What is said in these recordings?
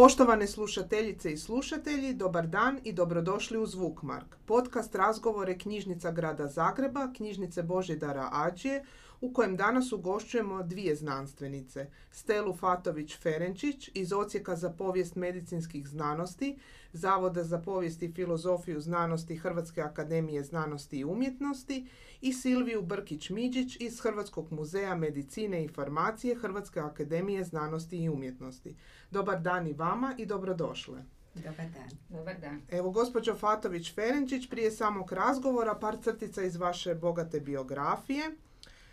Poštovane slušateljice i slušatelji, dobar dan i dobrodošli u Zvukmark, podcast razgovore knjižnica grada Zagreba, knjižnice Božidara Ađije, u kojem danas ugošćujemo dvije znanstvenice, Stelu Fatović-Ferenčić iz Ocijeka za povijest medicinskih znanosti, Zavoda za povijest i filozofiju znanosti Hrvatske akademije znanosti i umjetnosti i Silviju Brkić-Miđić iz Hrvatskog muzeja medicine i farmacije Hrvatske akademije znanosti i umjetnosti. Dobar dan i vama i dobrodošle. Dobar dan. Dobar dan. Evo, gospođo Fatović-Ferenčić, prije samog razgovora par crtica iz vaše bogate biografije.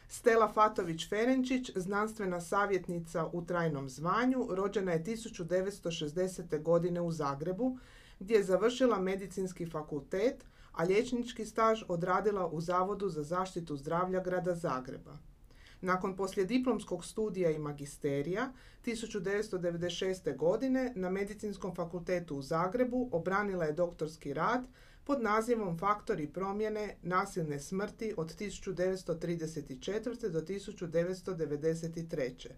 Stela Fatović-Ferenčić, znanstvena savjetnica u trajnom zvanju, rođena je 1960. godine u Zagrebu, gdje je završila medicinski fakultet, a liječnički staž odradila u Zavodu za zaštitu zdravlja grada Zagreba. Nakon poslijediplomskog studija i magisterija 1996. godine na Medicinskom fakultetu u Zagrebu obranila je doktorski rad pod nazivom Faktori promjene nasilne smrti od 1934. do 1993.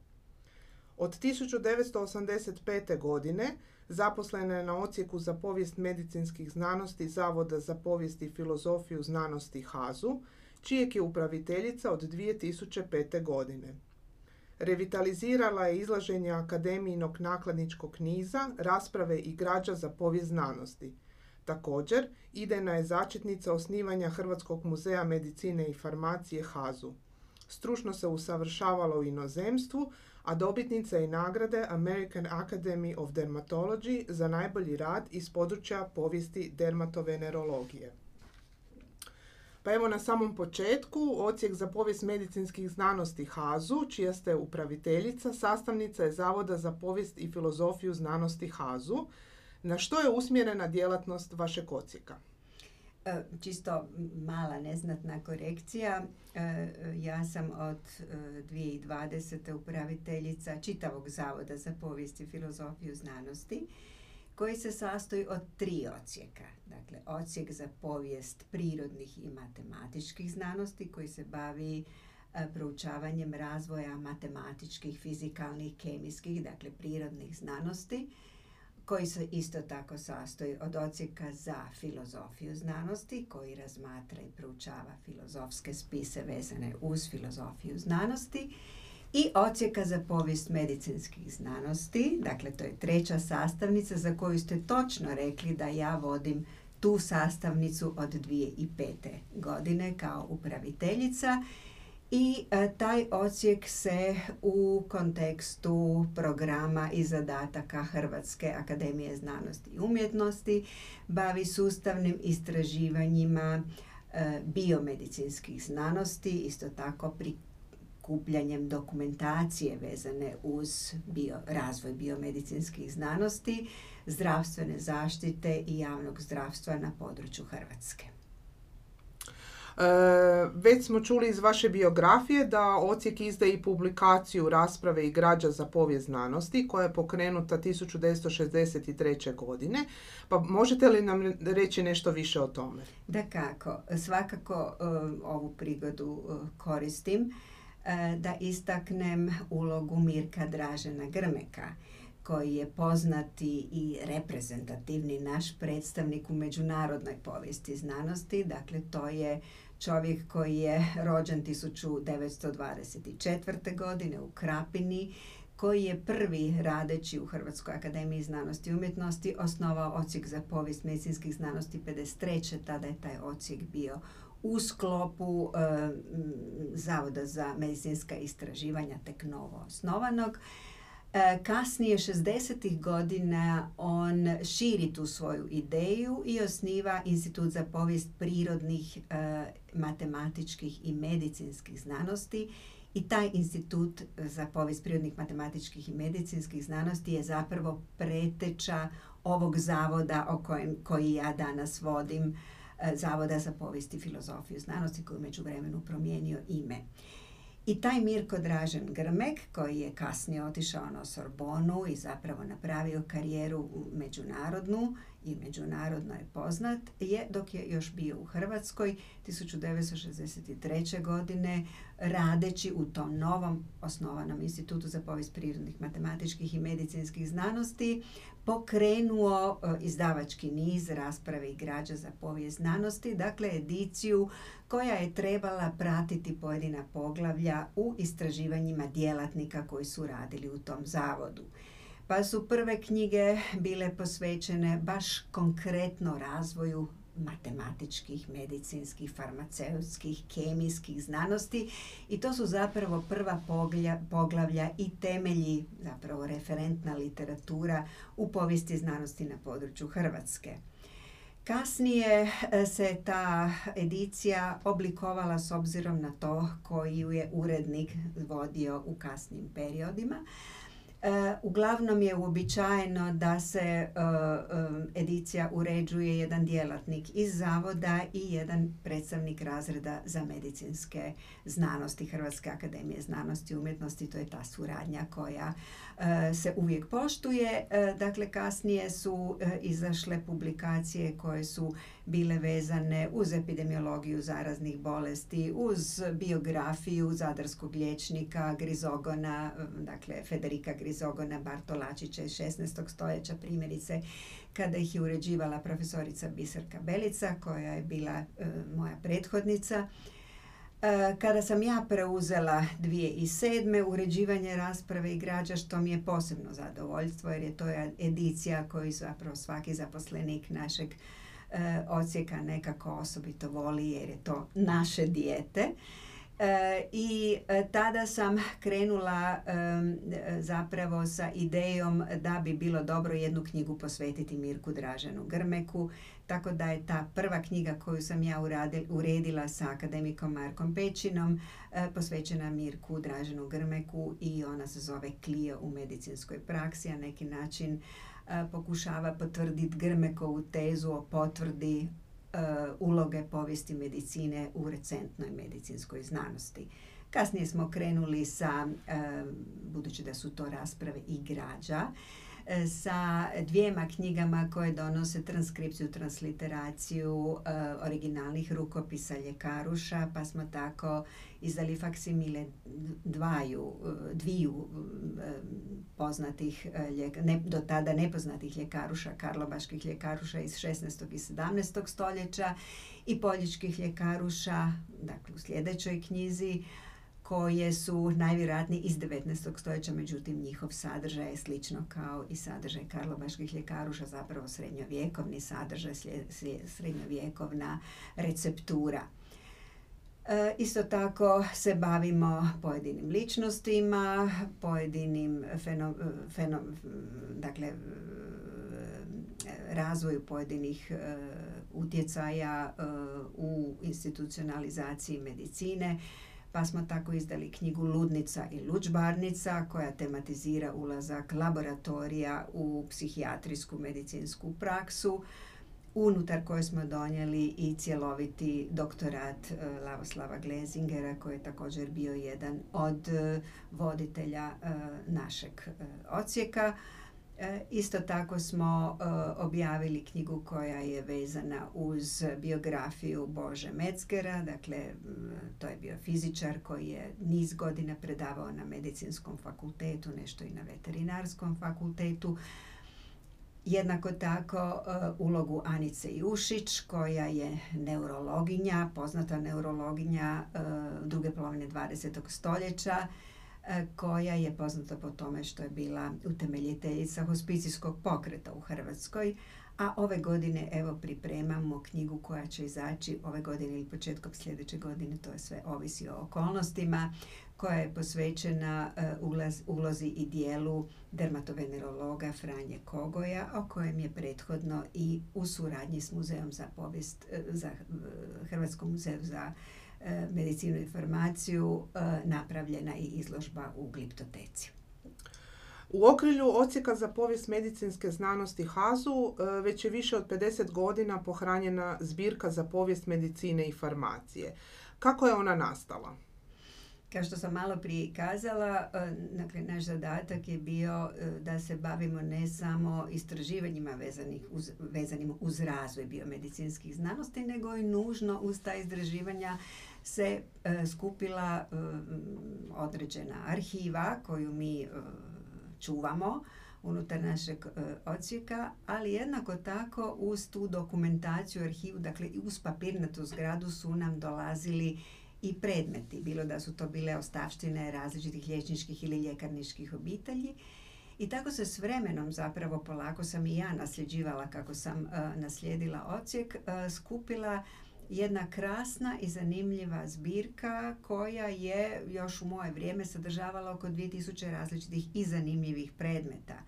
Od 1985. godine zaposlena je na ocijeku za povijest medicinskih znanosti Zavoda za povijest i filozofiju znanosti HAZU, čijeg je upraviteljica od 2005. godine. Revitalizirala je izlaženje akademijinog nakladničkog niza, rasprave i građa za povijest znanosti – Također, idejna je začetnica osnivanja Hrvatskog muzeja medicine i farmacije HAZU. Stručno se usavršavala u inozemstvu, a dobitnica je nagrade American Academy of Dermatology za najbolji rad iz područja povijesti dermatovenerologije. Pa evo na samom početku, Ocijek za povijest medicinskih znanosti HAZU, čija ste upraviteljica, sastavnica je Zavoda za povijest i filozofiju znanosti HAZU, na što je usmjerena djelatnost vašeg ocijeka? E, čisto mala neznatna korekcija. E, ja sam od 2020. E, upraviteljica čitavog Zavoda za povijest i filozofiju znanosti koji se sastoji od tri ocijeka. Dakle, ocijek za povijest prirodnih i matematičkih znanosti koji se bavi proučavanjem razvoja matematičkih, fizikalnih, kemijskih, dakle prirodnih znanosti koji se isto tako sastoji od ocijeka za filozofiju znanosti, koji razmatra i proučava filozofske spise vezane uz filozofiju znanosti i ocijeka za povijest medicinskih znanosti, dakle to je treća sastavnica za koju ste točno rekli da ja vodim tu sastavnicu od 2005. godine kao upraviteljica i e, taj ocijek se u kontekstu programa i zadataka Hrvatske akademije znanosti i umjetnosti bavi sustavnim istraživanjima e, biomedicinskih znanosti, isto tako prikupljanjem dokumentacije vezane uz bio, razvoj biomedicinskih znanosti, zdravstvene zaštite i javnog zdravstva na području Hrvatske. E, već smo čuli iz vaše biografije da Ocijek izdaje i publikaciju rasprave i građa za povijest znanosti koja je pokrenuta 1963. godine. Pa možete li nam reći nešto više o tome? Da kako. Svakako e, ovu prigodu e, koristim da istaknem ulogu Mirka Dražena Grmeka koji je poznati i reprezentativni naš predstavnik u međunarodnoj povijesti znanosti. Dakle, to je čovjek koji je rođen 1924. godine u Krapini, koji je prvi radeći u Hrvatskoj akademiji znanosti i umjetnosti osnovao ocijek za povijest medicinskih znanosti 53. Tada je taj ocijek bio u sklopu e, Zavoda za medicinska istraživanja tek novo osnovanog. E, kasnije, 60. godina, on širi tu svoju ideju i osniva Institut za povijest prirodnih, e, matematičkih i medicinskih znanosti i taj institut za povijest prirodnih, matematičkih i medicinskih znanosti je zapravo preteča ovog zavoda o kojem, koji ja danas vodim, e, Zavoda za povijest i filozofiju znanosti koji je među vremenu promijenio ime. I taj Mirko Dražen Grmek, koji je kasnije otišao na Sorbonu i zapravo napravio karijeru međunarodnu i međunarodno je poznat je dok je još bio u Hrvatskoj 1963. godine radeći u tom novom osnovanom institutu za povijest prirodnih matematičkih i medicinskih znanosti pokrenuo e, izdavački niz rasprave i građa za povijest znanosti, dakle ediciju koja je trebala pratiti pojedina poglavlja u istraživanjima djelatnika koji su radili u tom zavodu. Pa su prve knjige bile posvećene baš konkretno razvoju matematičkih, medicinskih, farmaceutskih, kemijskih znanosti i to su zapravo prva poglavlja i temelji, zapravo referentna literatura u povijesti znanosti na području Hrvatske. Kasnije e, se ta edicija oblikovala s obzirom na to koji ju je urednik vodio u kasnim periodima. E, uglavnom je uobičajeno da se e, e, edicija uređuje jedan djelatnik iz zavoda i jedan predstavnik razreda za medicinske znanosti Hrvatske akademije znanosti i umjetnosti. To je ta suradnja koja se uvijek poštuje. Dakle, kasnije su izašle publikacije koje su bile vezane uz epidemiologiju zaraznih bolesti, uz biografiju zadarskog liječnika Grizogona, dakle Federika Grizogona Bartolačića iz 16. stoljeća primjerice, kada ih je uređivala profesorica Biserka Belica, koja je bila e, moja prethodnica. E, kada sam ja preuzela 2007. uređivanje rasprave i građa, što mi je posebno zadovoljstvo, jer je to edicija koju zapravo svaki zaposlenik našeg e, odsjeka nekako osobito voli jer je to naše dijete. E, I e, tada sam krenula zapravo sa idejom da bi bilo dobro jednu knjigu posvetiti Mirku Draženu Grmeku, tako da je ta prva knjiga koju sam ja uredila sa akademikom Markom Pećinom posvećena Mirku Draženu Grmeku i ona se zove Klio u medicinskoj praksi, a neki način pokušava potvrditi Grmekovu tezu o potvrdi uloge povijesti medicine u recentnoj medicinskoj znanosti. Kasnije smo krenuli sa, budući da su to rasprave i građa, E, sa dvijema knjigama koje donose transkripciju, transliteraciju e, originalnih rukopisa ljekaruša, pa smo tako izdali faksimile dvaju, e, dviju poznatih, ne, do tada nepoznatih ljekaruša, karlobaških ljekaruša iz 16. i 17. stoljeća i poljičkih ljekaruša, dakle u sljedećoj knjizi, koje su najvjerojatnije iz 19. stoljeća, međutim njihov sadržaj je slično kao i sadržaj karlovaških ljekaruša, zapravo srednjovjekovni sadržaj, srednjovjekovna receptura. E, isto tako se bavimo pojedinim ličnostima, pojedinim fenom, fenom, dakle, razvoju pojedinih e, utjecaja e, u institucionalizaciji medicine, pa smo tako izdali knjigu Ludnica i Lučbarnica koja tematizira ulazak laboratorija u psihijatrijsku medicinsku praksu unutar koje smo donijeli i cjeloviti doktorat e, Lavoslava Glezingera koji je također bio jedan od e, voditelja e, našeg ocijeka. E, isto tako smo e, objavili knjigu koja je vezana uz biografiju Bože Metzgera, dakle to je bio fizičar koji je niz godina predavao na medicinskom fakultetu, nešto i na veterinarskom fakultetu. Jednako tako e, ulogu Anice Jušić koja je neurologinja, poznata neurologinja druge polovine 20. stoljeća koja je poznata po tome što je bila utemeljiteljica hospicijskog pokreta u Hrvatskoj, a ove godine evo pripremamo knjigu koja će izaći ove godine ili početkom sljedeće godine, to je sve ovisi o okolnostima, koja je posvećena e, ulozi i dijelu dermatovenerologa Franje Kogoja, o kojem je prethodno i u suradnji s Muzejom za povijest, e, za Hrvatskom muzeju za E, medicinu i farmaciju e, napravljena i izložba u gliptoteci. U okrilju Ocijeka za povijest medicinske znanosti HAZU e, već je više od 50 godina pohranjena zbirka za povijest medicine i farmacije. Kako je ona nastala? kao što sam malo prije kazala, e, dakle, naš zadatak je bio e, da se bavimo ne samo istraživanjima vezanih uz, vezanim uz razvoj biomedicinskih znanosti, nego i nužno uz ta istraživanja se e, skupila određena arhiva koju mi čuvamo unutar našeg odsjeka, ali jednako tako uz tu dokumentaciju arhivu, dakle uz papirnatu zgradu su nam dolazili i predmeti, bilo da su to bile ostavštine različitih liječničkih ili ljekarničkih obitelji. I tako se s vremenom zapravo polako sam i ja nasljeđivala kako sam uh, naslijedila ocijek, uh, skupila jedna krasna i zanimljiva zbirka koja je još u moje vrijeme sadržavala oko 2000 različitih i zanimljivih predmeta.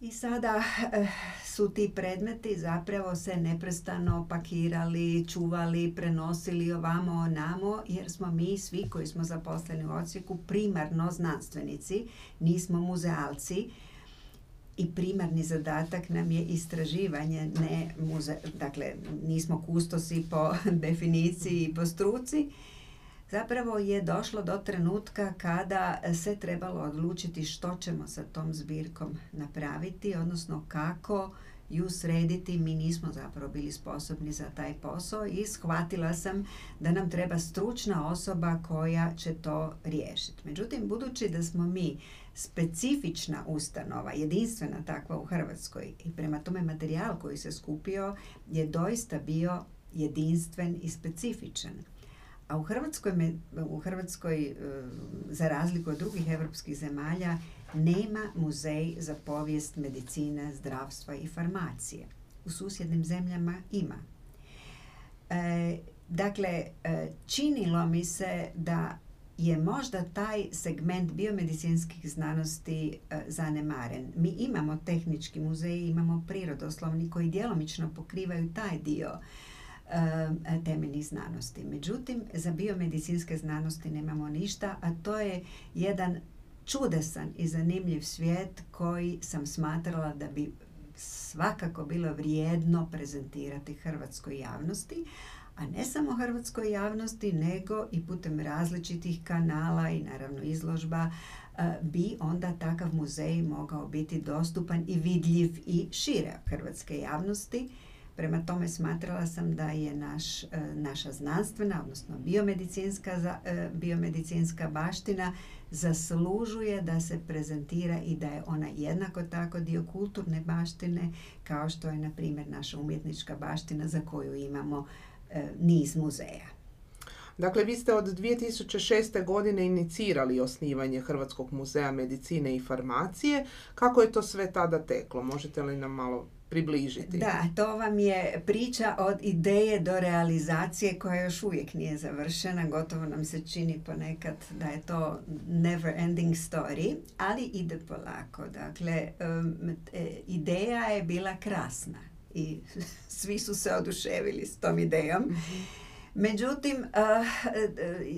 I sada eh, su ti predmeti zapravo se neprestano pakirali, čuvali, prenosili ovamo onamo jer smo mi svi koji smo zaposleni u odsjeku primarno znanstvenici, nismo muzealci i primarni zadatak nam je istraživanje, ne muze, dakle nismo kustosi po definiciji i po struci. Zapravo je došlo do trenutka kada se trebalo odlučiti što ćemo sa tom zbirkom napraviti, odnosno kako ju srediti. Mi nismo zapravo bili sposobni za taj posao i shvatila sam da nam treba stručna osoba koja će to riješiti. Međutim, budući da smo mi specifična ustanova, jedinstvena takva u Hrvatskoj i prema tome materijal koji se skupio je doista bio jedinstven i specifičan. A u Hrvatskoj, u Hrvatskoj e, za razliku od drugih europskih zemalja, nema muzej za povijest medicine, zdravstva i farmacije. U susjednim zemljama ima. E, dakle, e, činilo mi se da je možda taj segment biomedicinskih znanosti zanemaren. Mi imamo tehnički muzej, imamo prirodoslovni koji djelomično pokrivaju taj dio temeljnih znanosti. Međutim, za biomedicinske znanosti nemamo ništa, a to je jedan čudesan i zanimljiv svijet koji sam smatrala da bi svakako bilo vrijedno prezentirati hrvatskoj javnosti, a ne samo hrvatskoj javnosti, nego i putem različitih kanala i naravno izložba bi onda takav muzej mogao biti dostupan i vidljiv i šire hrvatske javnosti. Prema tome smatrala sam da je naš, e, naša znanstvena, odnosno biomedicinska, e, biomedicinska baština zaslužuje da se prezentira i da je ona jednako tako dio kulturne baštine kao što je na primjer naša umjetnička baština za koju imamo e, niz muzeja. Dakle, vi ste od 2006. godine inicirali osnivanje Hrvatskog muzeja medicine i farmacije. Kako je to sve tada teklo? Možete li nam malo približiti. Da, to vam je priča od ideje do realizacije koja još uvijek nije završena. Gotovo nam se čini ponekad da je to never ending story, ali ide polako. Dakle, e, ideja je bila krasna i svi su se oduševili s tom idejom. Mhm. Međutim,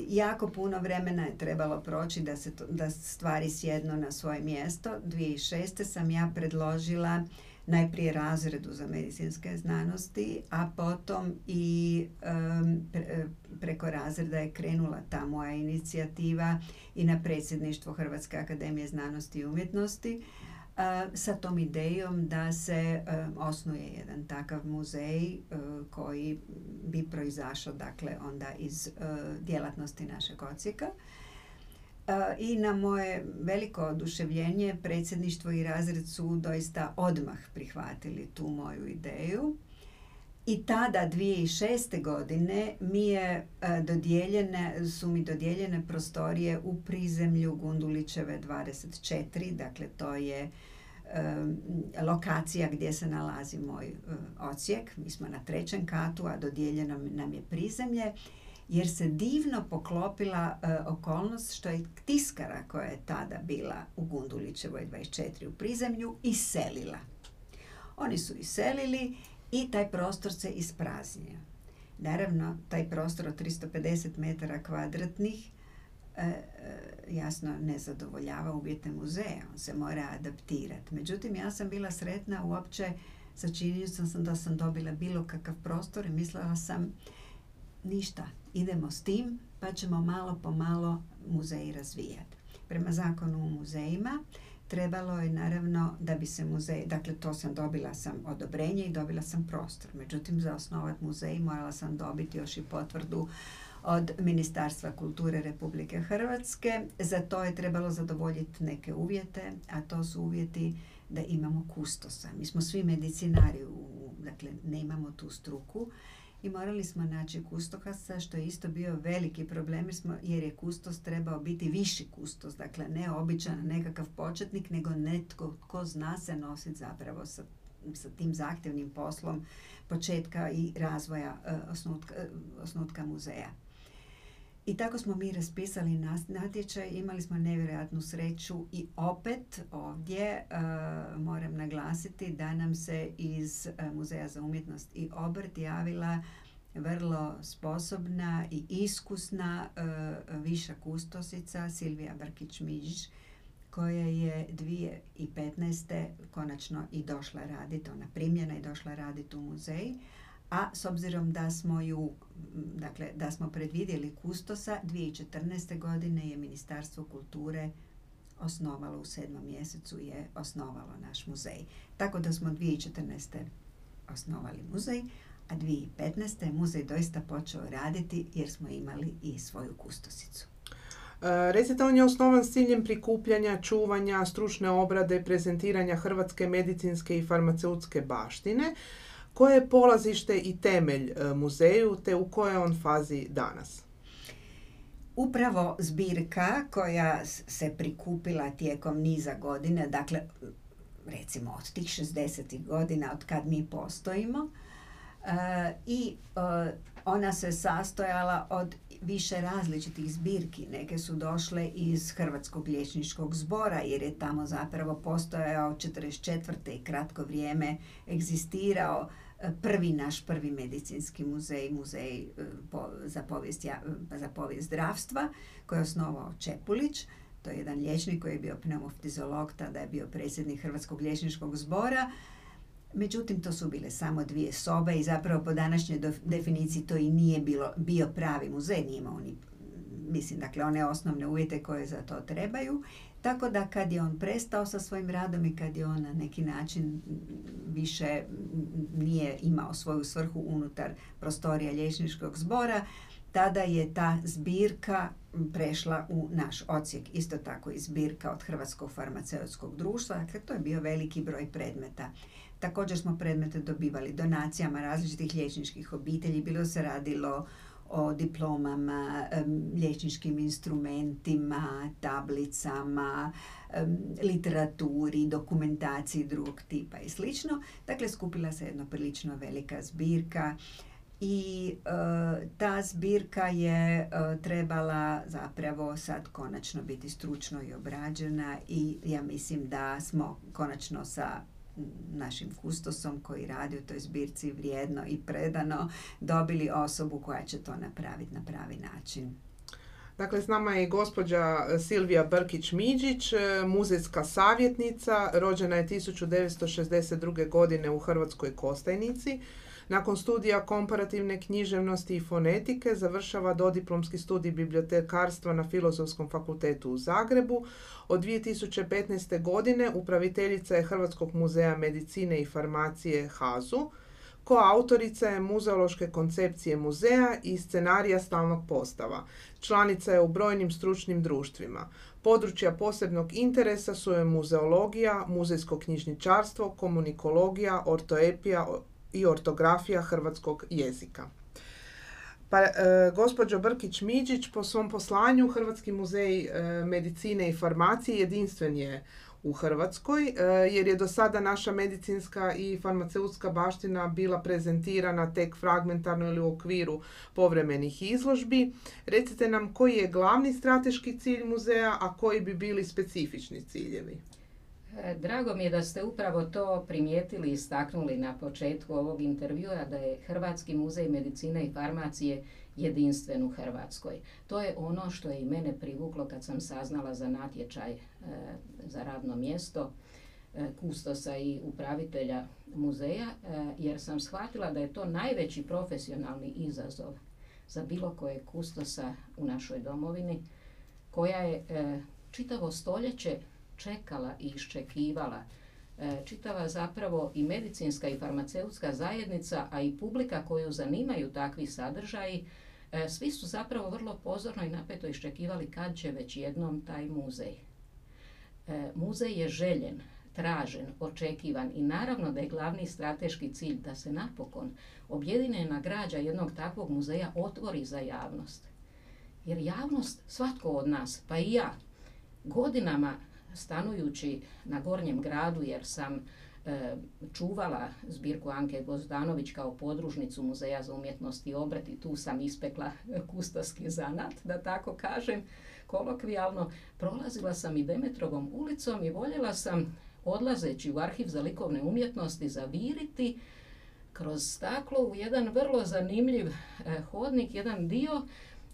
jako puno vremena je trebalo proći da, se da stvari sjednu na svoje mjesto. 2006. sam ja predložila najprije razredu za medicinske znanosti, a potom i preko razreda je krenula ta moja inicijativa i na predsjedništvo Hrvatske akademije znanosti i umjetnosti sa tom idejom da se osnuje jedan takav muzej koji bi proizašao dakle onda iz djelatnosti našeg ocijeka. I na moje veliko oduševljenje predsjedništvo i razred su doista odmah prihvatili tu moju ideju. I tada 2006. godine mi je dodijeljene, su mi dodijeljene prostorije u prizemlju Gundulićeve 24, dakle to je lokacija gdje se nalazi moj uh, ocijek. Mi smo na trećem katu, a dodijeljeno nam je prizemlje jer se divno poklopila e, okolnost što je tiskara koja je tada bila u Gundulićevoj 24 u prizemlju iselila. Oni su iselili i taj prostor se ispraznio. Naravno, taj prostor od 350 metara kvadratnih e, e, jasno ne zadovoljava uvjete muzeja, on se mora adaptirati. Međutim, ja sam bila sretna uopće sa činjenicom da sam dobila bilo kakav prostor i mislila sam ništa, idemo s tim pa ćemo malo po malo muzej razvijati. Prema zakonu o muzejima trebalo je naravno da bi se muzej, dakle to sam dobila sam odobrenje i dobila sam prostor. Međutim, za osnovat muzej morala sam dobiti još i potvrdu od Ministarstva kulture Republike Hrvatske. Za to je trebalo zadovoljiti neke uvjete, a to su uvjeti da imamo kustosa. Mi smo svi medicinari, u, dakle ne imamo tu struku i morali smo naći kustokasa što je isto bio veliki problem jer, smo, jer je kustos trebao biti viši kustos, dakle ne običan nekakav početnik nego netko ko zna se nositi zapravo sa, sa tim zahtjevnim poslom početka i razvoja uh, osnutka, uh, osnutka muzeja. I tako smo mi raspisali natječaj, imali smo nevjerojatnu sreću i opet ovdje uh, moram naglasiti da nam se iz uh, Muzeja za umjetnost i obrt javila vrlo sposobna i iskusna uh, viša kustosica Silvija Brkić-Mižić koja je 2015. konačno i došla raditi, ona primljena i došla raditi u muzej a s obzirom da smo ju, dakle, da smo predvidjeli kustosa, 2014. godine je Ministarstvo kulture osnovalo u sedmom mjesecu je osnovalo naš muzej. Tako da smo 2014. osnovali muzej, a 2015. je muzej doista počeo raditi jer smo imali i svoju kustosicu. E, recite, on je osnovan s ciljem prikupljanja, čuvanja, stručne obrade, prezentiranja hrvatske medicinske i farmaceutske baštine. Koje je polazište i temelj e, muzeju te u kojoj on fazi danas? Upravo zbirka koja se prikupila tijekom niza godina, dakle recimo od tih 60. godina od kad mi postojimo, e, i e, ona se sastojala od više različitih zbirki. Neke su došle iz Hrvatskog liječničkog zbora jer je tamo zapravo postojao 44. i kratko vrijeme egzistirao prvi naš prvi medicinski muzej, muzej e, za, povijest, za povijest zdravstva koji je osnovao Čepulić. To je jedan liječnik koji je bio pneumofizolog, tada je bio predsjednik Hrvatskog liječničkog zbora. Međutim, to su bile samo dvije sobe i zapravo po današnjoj definiciji to i nije bilo, bio pravi muzej, nije imao ni mislim, dakle, one osnovne uvjete koje za to trebaju. Tako da kad je on prestao sa svojim radom i kad je on na neki način više nije imao svoju svrhu unutar prostorija liječničkog zbora, tada je ta zbirka prešla u naš ocijek. Isto tako i zbirka od Hrvatskog farmaceutskog društva. Dakle, to je bio veliki broj predmeta. Također smo predmete dobivali donacijama različitih liječničkih obitelji. Bilo se radilo o diplomama, liječničkim instrumentima, tablicama, literaturi, dokumentaciji drugog tipa i slično. Dakle, skupila se jedna prilično velika zbirka i e, ta zbirka je e, trebala zapravo sad konačno biti stručno i obrađena i ja mislim da smo konačno sa našim kustosom koji radi u toj zbirci vrijedno i predano dobili osobu koja će to napraviti na pravi način. Dakle, s nama je gospođa Silvija Brkić-Miđić, muzejska savjetnica, rođena je 1962. godine u Hrvatskoj Kostajnici. Nakon studija komparativne književnosti i fonetike završava dodiplomski studij bibliotekarstva na Filozofskom fakultetu u Zagrebu. Od 2015. godine upraviteljica je Hrvatskog muzeja medicine i farmacije HAZU. Koautorica je muzeološke koncepcije muzeja i scenarija stalnog postava. Članica je u brojnim stručnim društvima. Područja posebnog interesa su je muzeologija, muzejsko knjižničarstvo, komunikologija, ortoepija, i ortografija hrvatskog jezika. Pa, e, gospođo Brkić-Miđić, po svom poslanju Hrvatski muzej e, medicine i farmacije jedinstven je u Hrvatskoj, e, jer je do sada naša medicinska i farmaceutska baština bila prezentirana tek fragmentarno ili u okviru povremenih izložbi. Recite nam koji je glavni strateški cilj muzeja, a koji bi bili specifični ciljevi? E, drago mi je da ste upravo to primijetili i istaknuli na početku ovog intervjua da je Hrvatski muzej medicine i farmacije jedinstven u Hrvatskoj. To je ono što je i mene privuklo kad sam saznala za natječaj e, za radno mjesto e, kustosa i upravitelja muzeja, jer sam shvatila da je to najveći profesionalni izazov za bilo koje kustosa u našoj domovini, koja je čitavo stoljeće čekala i iščekivala e, čitava zapravo i medicinska i farmaceutska zajednica, a i publika koju zanimaju takvi sadržaji, e, svi su zapravo vrlo pozorno i napeto iščekivali kad će već jednom taj muzej. Muzej je željen, tražen, očekivan i naravno da je glavni strateški cilj da se napokon objedinjena građa jednog takvog muzeja otvori za javnost. Jer javnost, svatko od nas, pa i ja, godinama stanujući na Gornjem gradu jer sam e, čuvala zbirku Anke Gozdanović kao podružnicu Muzeja za umjetnost i obret i tu sam ispekla kustoski zanat, da tako kažem, kolokvijalno. Prolazila sam i Demetrovom ulicom i voljela sam odlazeći u arhiv za likovne umjetnosti zaviriti kroz staklo u jedan vrlo zanimljiv e, hodnik, jedan dio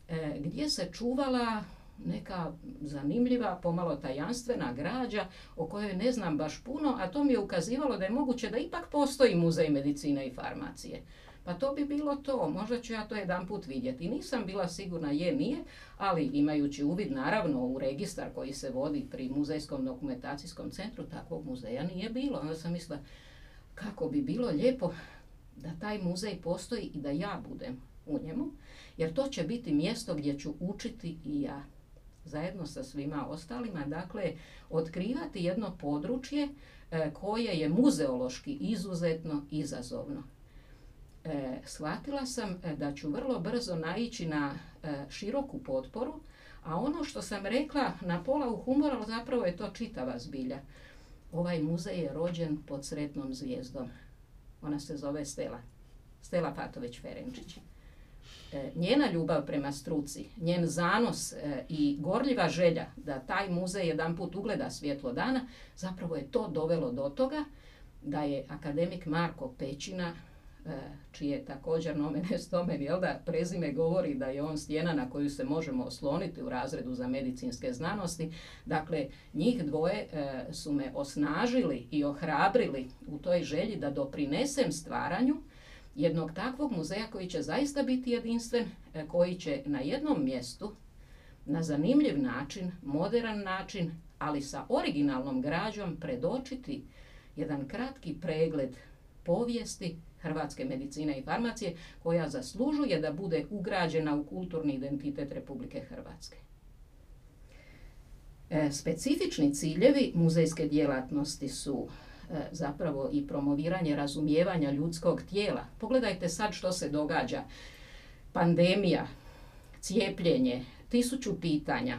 e, gdje se čuvala neka zanimljiva, pomalo tajanstvena građa o kojoj ne znam baš puno, a to mi je ukazivalo da je moguće da ipak postoji muzej medicine i farmacije. Pa to bi bilo to, možda ću ja to jedan put vidjeti. Nisam bila sigurna je, nije, ali imajući uvid naravno u registar koji se vodi pri Muzejskom dokumentacijskom centru, takvog muzeja nije bilo. Onda sam mislila kako bi bilo lijepo da taj muzej postoji i da ja budem u njemu, jer to će biti mjesto gdje ću učiti i ja zajedno sa svima ostalima, dakle, otkrivati jedno područje e, koje je muzeološki izuzetno izazovno. E, shvatila sam e, da ću vrlo brzo naići na e, široku potporu, a ono što sam rekla na pola u humoru, zapravo je to čitava zbilja. Ovaj muzej je rođen pod sretnom zvijezdom. Ona se zove Stela. Stela Fatović-Ferenčić. E, njena ljubav prema struci, njen zanos e, i gorljiva želja da taj muzej jedan put ugleda svjetlo dana, zapravo je to dovelo do toga da je akademik Marko Pećina E, čije također nomene stomen, jel da, prezime govori da je on stjena na koju se možemo osloniti u razredu za medicinske znanosti. Dakle, njih dvoje e, su me osnažili i ohrabrili u toj želji da doprinesem stvaranju jednog takvog muzeja koji će zaista biti jedinstven, e, koji će na jednom mjestu, na zanimljiv način, modern način, ali sa originalnom građom predočiti jedan kratki pregled povijesti hrvatske medicine i farmacije koja zaslužuje da bude ugrađena u kulturni identitet Republike Hrvatske. E, specifični ciljevi muzejske djelatnosti su zapravo i promoviranje razumijevanja ljudskog tijela. Pogledajte sad što se događa. Pandemija, cijepljenje, tisuću pitanja.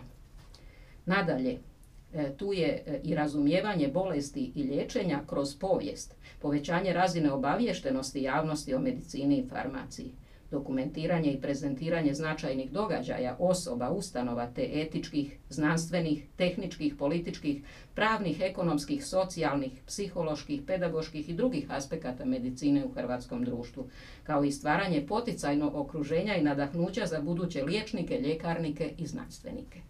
Nadalje, E, tu je e, i razumijevanje bolesti i liječenja kroz povijest, povećanje razine obaviještenosti javnosti o medicini i farmaciji, dokumentiranje i prezentiranje značajnih događaja, osoba, ustanova te etičkih, znanstvenih, tehničkih, političkih, pravnih, ekonomskih, socijalnih, psiholoških, pedagoških i drugih aspekata medicine u hrvatskom društvu, kao i stvaranje poticajnog okruženja i nadahnuća za buduće liječnike, ljekarnike i znanstvenike.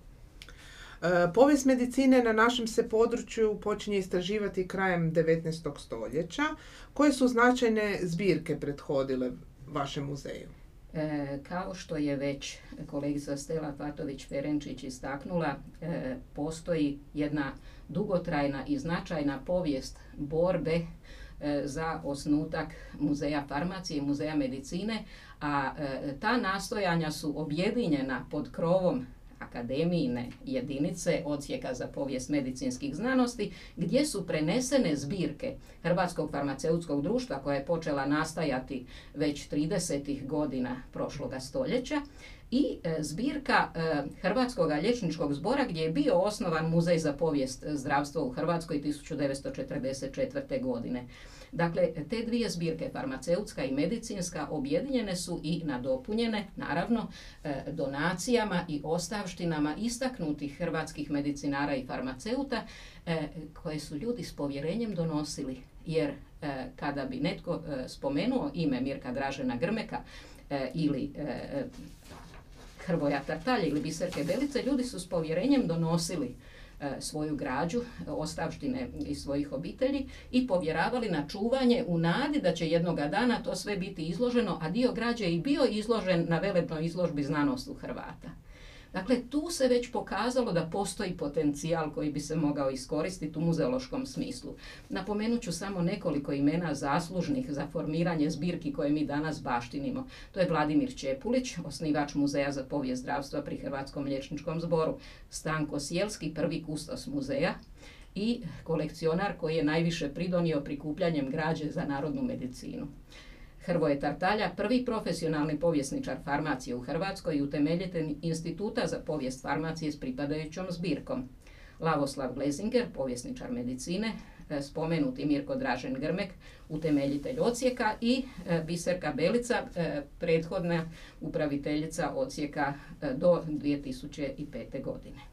E, povijest medicine na našem se području počinje istraživati krajem 19. stoljeća. Koje su značajne zbirke prethodile vašem muzeju? E, kao što je već kolegica Stela Fatović-Ferenčić istaknula, e, postoji jedna dugotrajna i značajna povijest borbe e, za osnutak muzeja farmacije i muzeja medicine, a ta nastojanja su objedinjena pod krovom akademijine jedinice odsjeka za povijest medicinskih znanosti gdje su prenesene zbirke Hrvatskog farmaceutskog društva koja je počela nastajati već 30. godina prošloga stoljeća i e, zbirka e, Hrvatskog liječničkog zbora gdje je bio osnovan Muzej za povijest zdravstva u Hrvatskoj 1944. godine. Dakle, te dvije zbirke, farmaceutska i medicinska, objedinjene su i nadopunjene, naravno, e, donacijama i ostavštinama istaknutih hrvatskih medicinara i farmaceuta, e, koje su ljudi s povjerenjem donosili. Jer e, kada bi netko spomenuo ime Mirka Dražena Grmeka ili Hrvoja Tartalja ili Biserke Belice, ljudi su s povjerenjem donosili svoju građu, ostavštine iz svojih obitelji i povjeravali na čuvanje u nadi da će jednoga dana to sve biti izloženo, a dio građe je i bio izložen na velebnoj izložbi znanost u Hrvata. Dakle, tu se već pokazalo da postoji potencijal koji bi se mogao iskoristiti u muzeološkom smislu. Napomenut ću samo nekoliko imena zaslužnih za formiranje zbirki koje mi danas baštinimo. To je Vladimir Čepulić, osnivač Muzeja za povijest zdravstva pri Hrvatskom liječničkom zboru, Stanko Sjelski, prvi kustos muzeja, i kolekcionar koji je najviše pridonio prikupljanjem građe za narodnu medicinu. Hrvoje Tartalja, prvi profesionalni povjesničar farmacije u Hrvatskoj i utemeljitelj instituta za povijest farmacije s pripadajućom zbirkom. Lavoslav Glezinger, povjesničar medicine, e, spomenuti Mirko Dražen Grmek, utemeljitelj ocijeka i e, Biserka Belica, e, prethodna upraviteljica ocijeka do 2005. godine.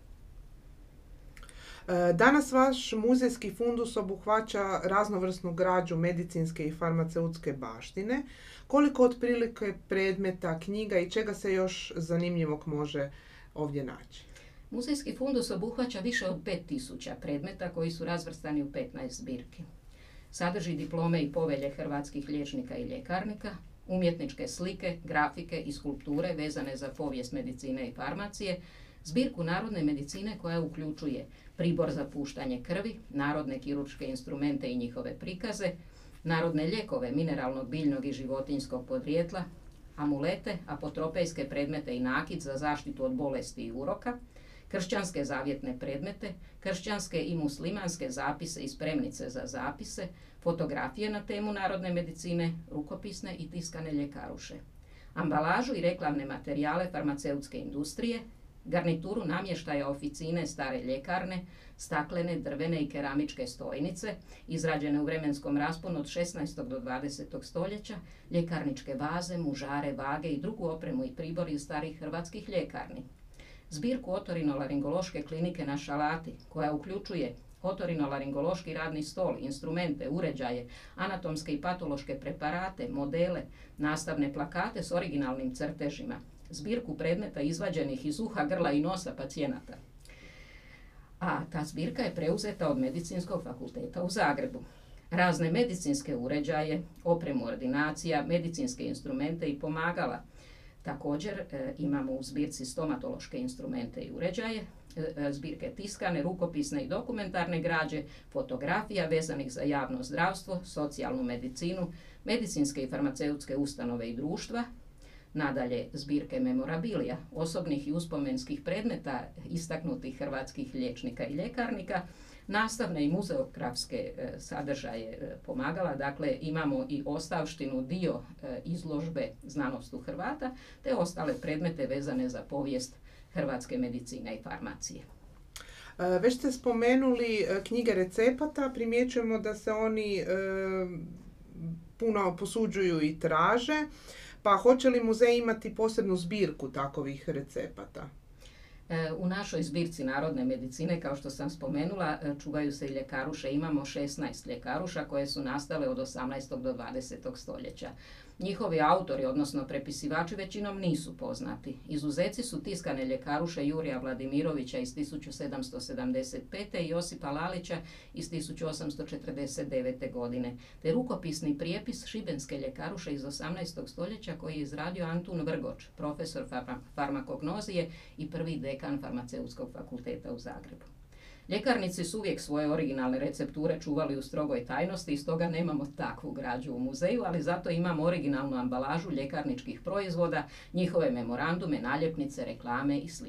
E, danas vaš muzejski fundus obuhvaća raznovrsnu građu medicinske i farmaceutske baštine. Koliko otprilike predmeta, knjiga i čega se još zanimljivog može ovdje naći? Muzejski fundus obuhvaća više od 5000 predmeta koji su razvrstani u 15 zbirki. Sadrži diplome i povelje hrvatskih liječnika i ljekarnika, umjetničke slike, grafike i skulpture vezane za povijest medicine i farmacije, zbirku narodne medicine koja uključuje pribor za puštanje krvi, narodne kiručke instrumente i njihove prikaze, narodne lijekove mineralnog, biljnog i životinskog podrijetla, amulete, apotropejske predmete i nakid za zaštitu od bolesti i uroka, kršćanske zavjetne predmete, kršćanske i muslimanske zapise i spremnice za zapise, fotografije na temu narodne medicine, rukopisne i tiskane ljekaruše, ambalažu i reklamne materijale farmaceutske industrije, garnituru namještaja oficine stare ljekarne, staklene, drvene i keramičke stojnice, izrađene u vremenskom rasponu od 16. do 20. stoljeća, ljekarničke vaze, mužare, vage i drugu opremu i pribor iz starih hrvatskih ljekarni. Zbirku otorinolaringološke klinike na Šalati, koja uključuje otorinolaringološki radni stol, instrumente, uređaje, anatomske i patološke preparate, modele, nastavne plakate s originalnim crtežima, zbirku predmeta izvađenih iz uha, grla i nosa pacijenata. A ta zbirka je preuzeta od Medicinskog fakulteta u Zagrebu. Razne medicinske uređaje, opremu ordinacija, medicinske instrumente i pomagala. Također e, imamo u zbirci stomatološke instrumente i uređaje, e, e, zbirke tiskane, rukopisne i dokumentarne građe, fotografija vezanih za javno zdravstvo, socijalnu medicinu, medicinske i farmaceutske ustanove i društva, Nadalje, zbirke memorabilija, osobnih i uspomenskih predmeta istaknutih hrvatskih liječnika i ljekarnika, nastavne i muzeografske e, sadržaje e, pomagala. Dakle, imamo i ostavštinu dio e, izložbe znanost u Hrvata, te ostale predmete vezane za povijest hrvatske medicine i farmacije. Već ste spomenuli knjige recepata, primjećujemo da se oni puno posuđuju i traže. Pa hoće li muzej imati posebnu zbirku takovih recepata? E, u našoj zbirci narodne medicine, kao što sam spomenula, e, čuvaju se i ljekaruše. Imamo 16 ljekaruša koje su nastale od 18. do 20. stoljeća. Njihovi autori, odnosno prepisivači, većinom nisu poznati. Izuzeci su tiskane ljekaruše Jurija Vladimirovića iz 1775. i Josipa Lalića iz 1849. godine, te rukopisni prijepis Šibenske ljekaruše iz 18. stoljeća koji je izradio Antun Vrgoč, profesor farmakognozije i prvi dekan farmaceutskog fakulteta u Zagrebu. Ljekarnici su uvijek svoje originalne recepture čuvali u strogoj tajnosti i stoga nemamo takvu građu u muzeju, ali zato imamo originalnu ambalažu ljekarničkih proizvoda, njihove memorandume, naljepnice, reklame i sl.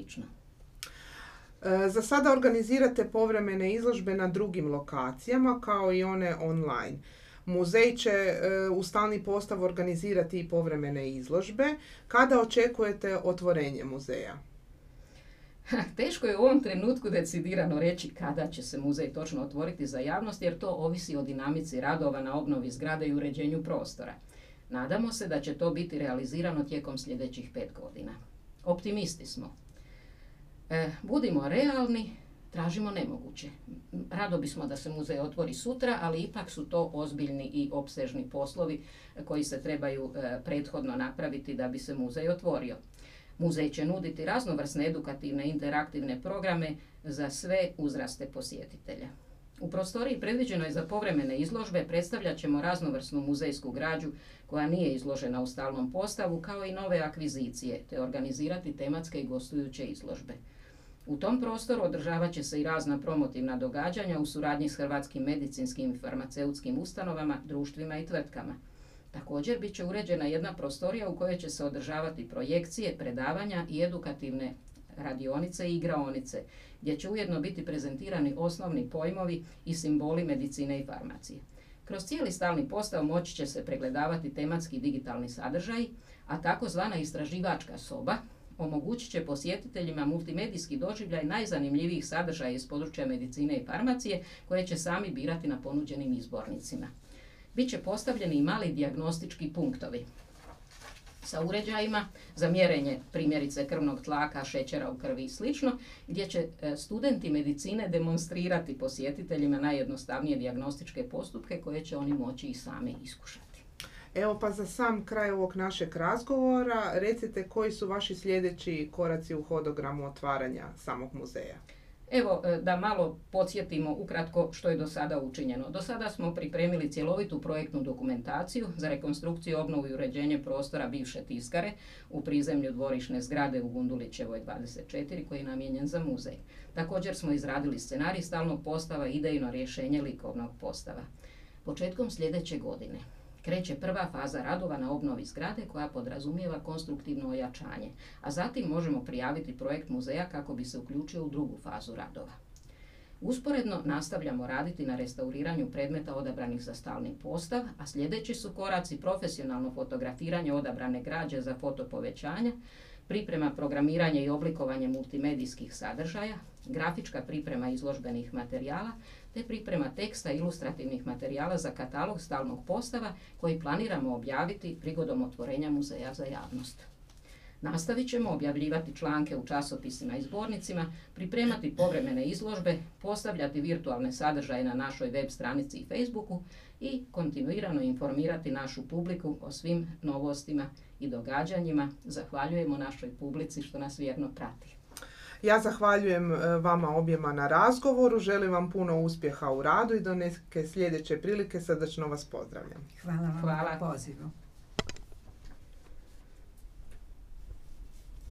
E, za sada organizirate povremene izložbe na drugim lokacijama kao i one online. Muzej će e, u stalni postav organizirati i povremene izložbe. Kada očekujete otvorenje muzeja? Teško je u ovom trenutku decidirano reći kada će se muzej točno otvoriti za javnost jer to ovisi o dinamici radova na obnovi zgrade i uređenju prostora. Nadamo se da će to biti realizirano tijekom sljedećih pet godina. Optimisti smo. E, budimo realni, tražimo nemoguće. Rado bismo da se muzej otvori sutra, ali ipak su to ozbiljni i opsežni poslovi koji se trebaju e, prethodno napraviti da bi se muzej otvorio. Muzej će nuditi raznovrsne edukativne interaktivne programe za sve uzraste posjetitelja. U prostoriji predviđenoj za povremene izložbe predstavljat ćemo raznovrsnu muzejsku građu koja nije izložena u stalnom postavu, kao i nove akvizicije, te organizirati tematske i gostujuće izložbe. U tom prostoru održavat će se i razna promotivna događanja u suradnji s hrvatskim medicinskim i farmaceutskim ustanovama, društvima i tvrtkama. Također bit će uređena jedna prostorija u kojoj će se održavati projekcije, predavanja i edukativne radionice i igraonice, gdje će ujedno biti prezentirani osnovni pojmovi i simboli medicine i farmacije. Kroz cijeli stalni postav moći će se pregledavati tematski digitalni sadržaj, a takozvana istraživačka soba omogućit će posjetiteljima multimedijski doživljaj najzanimljivijih sadržaja iz područja medicine i farmacije koje će sami birati na ponuđenim izbornicima. Biće postavljeni i mali dijagnostički punktovi sa uređajima za mjerenje primjerice krvnog tlaka, šećera u krvi i sl. gdje će e, studenti medicine demonstrirati posjetiteljima najjednostavnije dijagnostičke postupke koje će oni moći i sami iskušati. Evo pa za sam kraj ovog našeg razgovora recite koji su vaši sljedeći koraci u hodogramu otvaranja samog muzeja. Evo e, da malo podsjetimo ukratko što je do sada učinjeno. Do sada smo pripremili cjelovitu projektnu dokumentaciju za rekonstrukciju, obnovu i uređenje prostora bivše tiskare u prizemlju dvorišne zgrade u Gundulićevoj 24 koji je namijenjen za muzej. Također smo izradili scenarij stalnog postava i idejno rješenje likovnog postava. Početkom sljedeće godine kreće prva faza radova na obnovi zgrade koja podrazumijeva konstruktivno ojačanje, a zatim možemo prijaviti projekt muzeja kako bi se uključio u drugu fazu radova. Usporedno nastavljamo raditi na restauriranju predmeta odabranih za stalni postav, a sljedeći su koraci profesionalno fotografiranje odabrane građe za fotopovećanja, priprema programiranja i oblikovanje multimedijskih sadržaja, grafička priprema izložbenih materijala, te priprema teksta ilustrativnih materijala za katalog stalnog postava koji planiramo objaviti prigodom otvorenja muzeja za javnost. Nastavit ćemo objavljivati članke u časopisima i zbornicima, pripremati povremene izložbe, postavljati virtualne sadržaje na našoj web stranici i Facebooku i kontinuirano informirati našu publiku o svim novostima i događanjima. Zahvaljujemo našoj publici što nas vjerno prati. Ja zahvaljujem e, vama objema na razgovoru, želim vam puno uspjeha u radu i do neke sljedeće prilike srdačno vas pozdravljam. Hvala vam Hvala. pozivu.